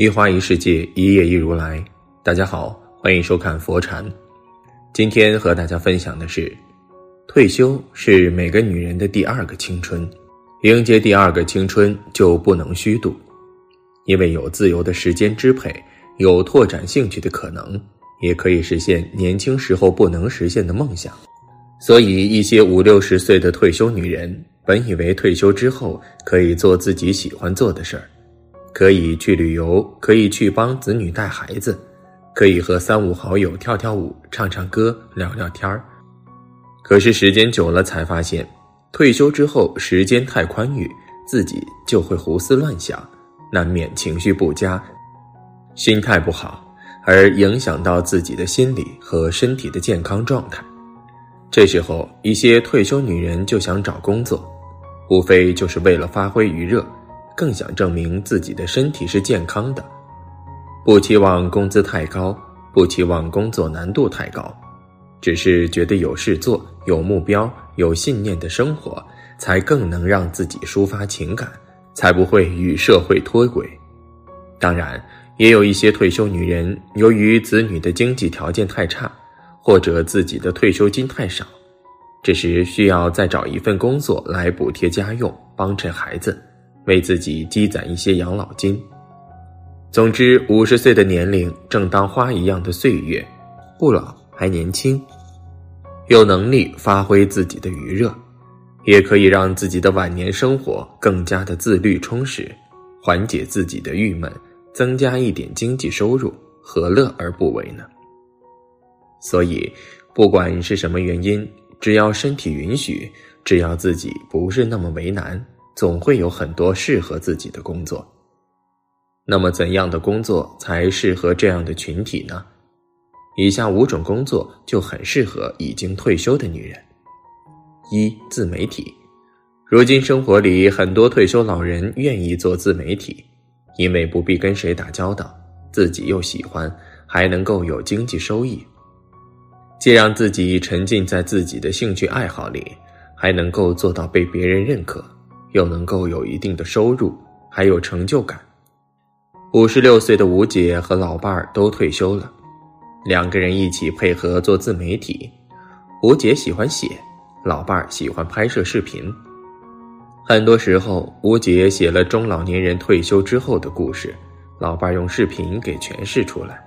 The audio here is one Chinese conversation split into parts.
一花一世界，一叶一如来。大家好，欢迎收看佛禅。今天和大家分享的是，退休是每个女人的第二个青春。迎接第二个青春，就不能虚度，因为有自由的时间支配，有拓展兴趣的可能，也可以实现年轻时候不能实现的梦想。所以，一些五六十岁的退休女人，本以为退休之后可以做自己喜欢做的事儿。可以去旅游，可以去帮子女带孩子，可以和三五好友跳跳舞、唱唱歌、聊聊天儿。可是时间久了，才发现，退休之后时间太宽裕，自己就会胡思乱想，难免情绪不佳，心态不好，而影响到自己的心理和身体的健康状态。这时候，一些退休女人就想找工作，无非就是为了发挥余热。更想证明自己的身体是健康的，不期望工资太高，不期望工作难度太高，只是觉得有事做、有目标、有信念的生活，才更能让自己抒发情感，才不会与社会脱轨。当然，也有一些退休女人，由于子女的经济条件太差，或者自己的退休金太少，这时需要再找一份工作来补贴家用，帮衬孩子。为自己积攒一些养老金。总之，五十岁的年龄正当花一样的岁月，不老还年轻，有能力发挥自己的余热，也可以让自己的晚年生活更加的自律充实，缓解自己的郁闷，增加一点经济收入，何乐而不为呢？所以，不管是什么原因，只要身体允许，只要自己不是那么为难。总会有很多适合自己的工作。那么，怎样的工作才适合这样的群体呢？以下五种工作就很适合已经退休的女人：一、自媒体。如今生活里，很多退休老人愿意做自媒体，因为不必跟谁打交道，自己又喜欢，还能够有经济收益，既让自己沉浸在自己的兴趣爱好里，还能够做到被别人认可。又能够有一定的收入，还有成就感。五十六岁的吴姐和老伴儿都退休了，两个人一起配合做自媒体。吴姐喜欢写，老伴儿喜欢拍摄视频。很多时候，吴姐写了中老年人退休之后的故事，老伴儿用视频给诠释出来。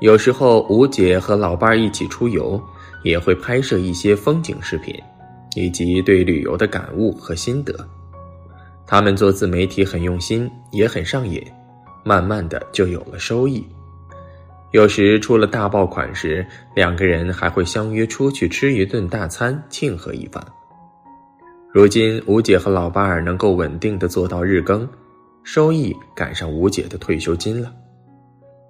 有时候，吴姐和老伴儿一起出游，也会拍摄一些风景视频。以及对旅游的感悟和心得，他们做自媒体很用心，也很上瘾，慢慢的就有了收益。有时出了大爆款时，两个人还会相约出去吃一顿大餐，庆贺一番。如今吴姐和老伴儿能够稳定的做到日更，收益赶上吴姐的退休金了。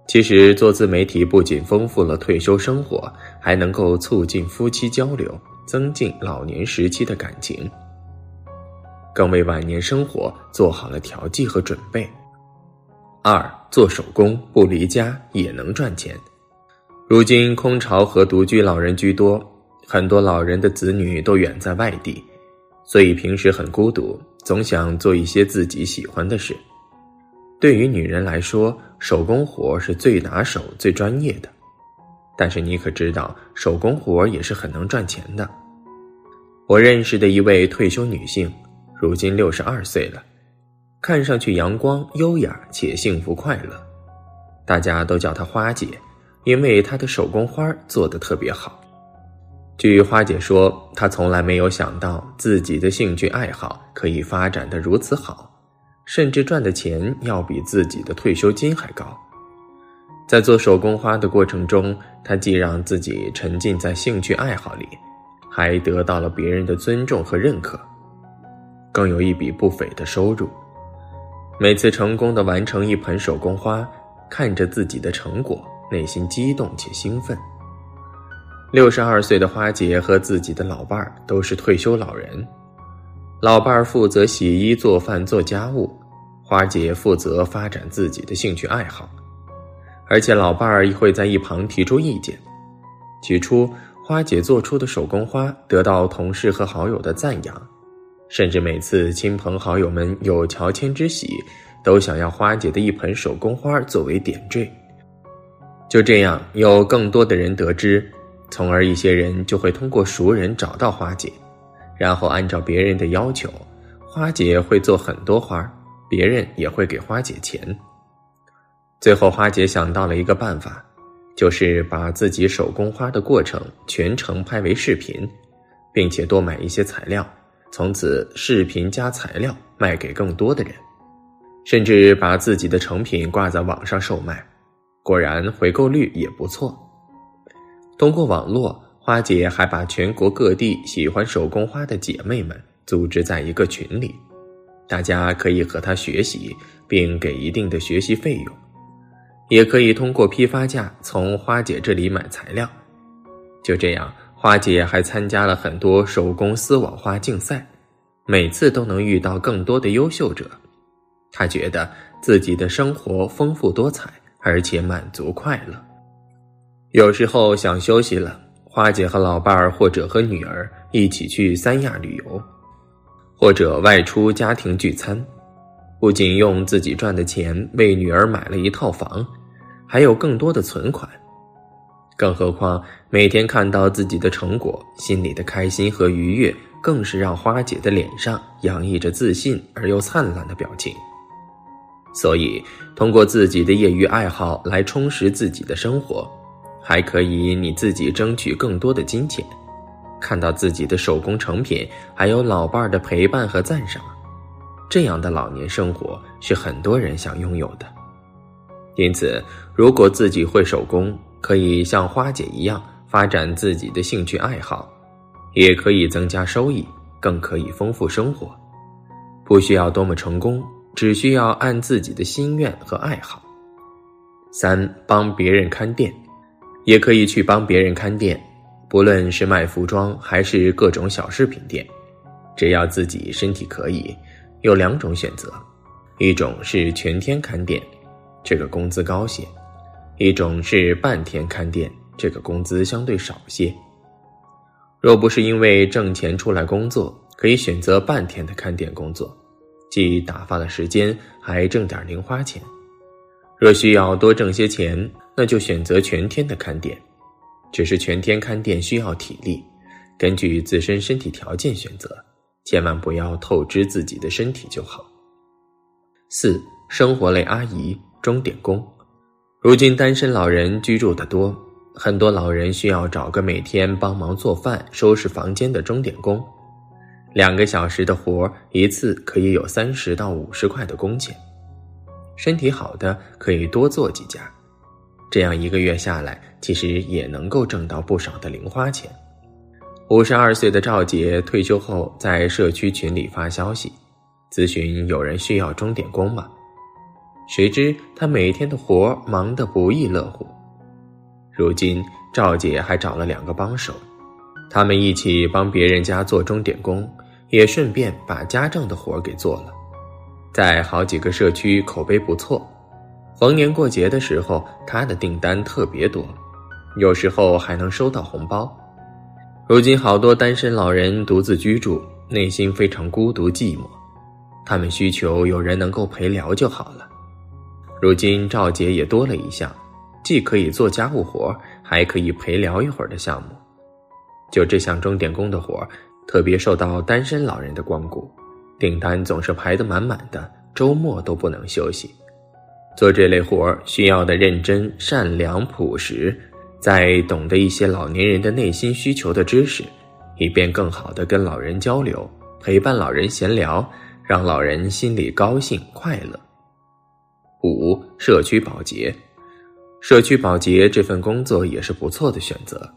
其实做自媒体不仅丰富了退休生活，还能够促进夫妻交流。增进老年时期的感情，更为晚年生活做好了调剂和准备。二做手工不离家也能赚钱。如今空巢和独居老人居多，很多老人的子女都远在外地，所以平时很孤独，总想做一些自己喜欢的事。对于女人来说，手工活是最拿手、最专业的。但是你可知道，手工活也是很能赚钱的。我认识的一位退休女性，如今六十二岁了，看上去阳光、优雅且幸福快乐。大家都叫她花姐，因为她的手工花做得特别好。据花姐说，她从来没有想到自己的兴趣爱好可以发展的如此好，甚至赚的钱要比自己的退休金还高。在做手工花的过程中，他既让自己沉浸在兴趣爱好里，还得到了别人的尊重和认可，更有一笔不菲的收入。每次成功的完成一盆手工花，看着自己的成果，内心激动且兴奋。六十二岁的花姐和自己的老伴儿都是退休老人，老伴儿负责洗衣做饭做家务，花姐负责发展自己的兴趣爱好。而且老伴儿也会在一旁提出意见。起初，花姐做出的手工花得到同事和好友的赞扬，甚至每次亲朋好友们有乔迁之喜，都想要花姐的一盆手工花作为点缀。就这样，有更多的人得知，从而一些人就会通过熟人找到花姐，然后按照别人的要求，花姐会做很多花，别人也会给花姐钱。最后，花姐想到了一个办法，就是把自己手工花的过程全程拍为视频，并且多买一些材料，从此视频加材料卖给更多的人，甚至把自己的成品挂在网上售卖。果然回购率也不错。通过网络，花姐还把全国各地喜欢手工花的姐妹们组织在一个群里，大家可以和她学习，并给一定的学习费用，也可以通过批发价从花姐这里买材料。就这样，花姐还参加了很多手工丝网花竞赛，每次都能遇到更多的优秀者。她觉得自己的生活丰富多彩。而且满足快乐。有时候想休息了，花姐和老伴儿或者和女儿一起去三亚旅游，或者外出家庭聚餐，不仅用自己赚的钱为女儿买了一套房，还有更多的存款。更何况每天看到自己的成果，心里的开心和愉悦，更是让花姐的脸上洋溢着自信而又灿烂的表情。所以，通过自己的业余爱好来充实自己的生活，还可以你自己争取更多的金钱，看到自己的手工成品，还有老伴儿的陪伴和赞赏，这样的老年生活是很多人想拥有的。因此，如果自己会手工，可以像花姐一样发展自己的兴趣爱好，也可以增加收益，更可以丰富生活，不需要多么成功。只需要按自己的心愿和爱好。三，帮别人看店，也可以去帮别人看店，不论是卖服装还是各种小饰品店，只要自己身体可以，有两种选择：一种是全天看店，这个工资高些；一种是半天看店，这个工资相对少些。若不是因为挣钱出来工作，可以选择半天的看店工作。既打发了时间，还挣点零花钱。若需要多挣些钱，那就选择全天的看店。只是全天看店需要体力，根据自身身体条件选择，千万不要透支自己的身体就好。四、生活类阿姨、钟点工。如今单身老人居住的多，很多老人需要找个每天帮忙做饭、收拾房间的钟点工。两个小时的活一次可以有三十到五十块的工钱。身体好的可以多做几家，这样一个月下来，其实也能够挣到不少的零花钱。五十二岁的赵杰退休后，在社区群里发消息，咨询有人需要钟点工吗？谁知他每天的活忙得不亦乐乎。如今赵姐还找了两个帮手。他们一起帮别人家做钟点工，也顺便把家政的活给做了，在好几个社区口碑不错。逢年过节的时候，他的订单特别多，有时候还能收到红包。如今好多单身老人独自居住，内心非常孤独寂寞，他们需求有人能够陪聊就好了。如今赵杰也多了一项，既可以做家务活，还可以陪聊一会儿的项目。就这项钟点工的活特别受到单身老人的光顾，订单总是排得满满的，周末都不能休息。做这类活需要的认真、善良、朴实，在懂得一些老年人的内心需求的知识，以便更好的跟老人交流，陪伴老人闲聊，让老人心里高兴快乐。五、社区保洁，社区保洁这份工作也是不错的选择。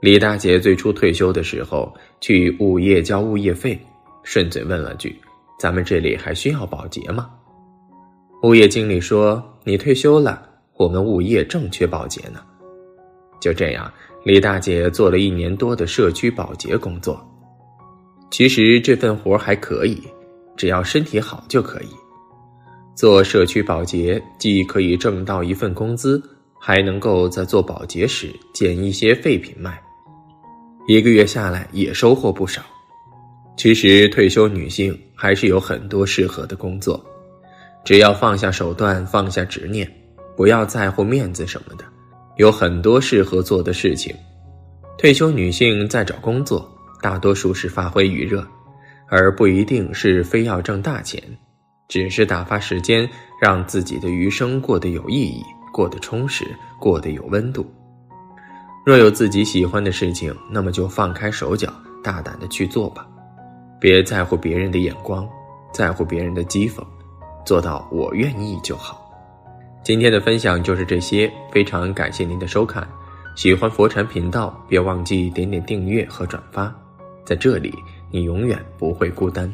李大姐最初退休的时候，去物业交物业费，顺嘴问了句：“咱们这里还需要保洁吗？”物业经理说：“你退休了，我们物业正缺保洁呢。”就这样，李大姐做了一年多的社区保洁工作。其实这份活还可以，只要身体好就可以。做社区保洁既可以挣到一份工资，还能够在做保洁时捡一些废品卖。一个月下来也收获不少。其实退休女性还是有很多适合的工作，只要放下手段，放下执念，不要在乎面子什么的，有很多适合做的事情。退休女性在找工作，大多数是发挥余热，而不一定是非要挣大钱，只是打发时间，让自己的余生过得有意义，过得充实，过得有温度。若有自己喜欢的事情，那么就放开手脚，大胆的去做吧，别在乎别人的眼光，在乎别人的讥讽，做到我愿意就好。今天的分享就是这些，非常感谢您的收看。喜欢佛禅频道，别忘记点点订阅和转发，在这里你永远不会孤单。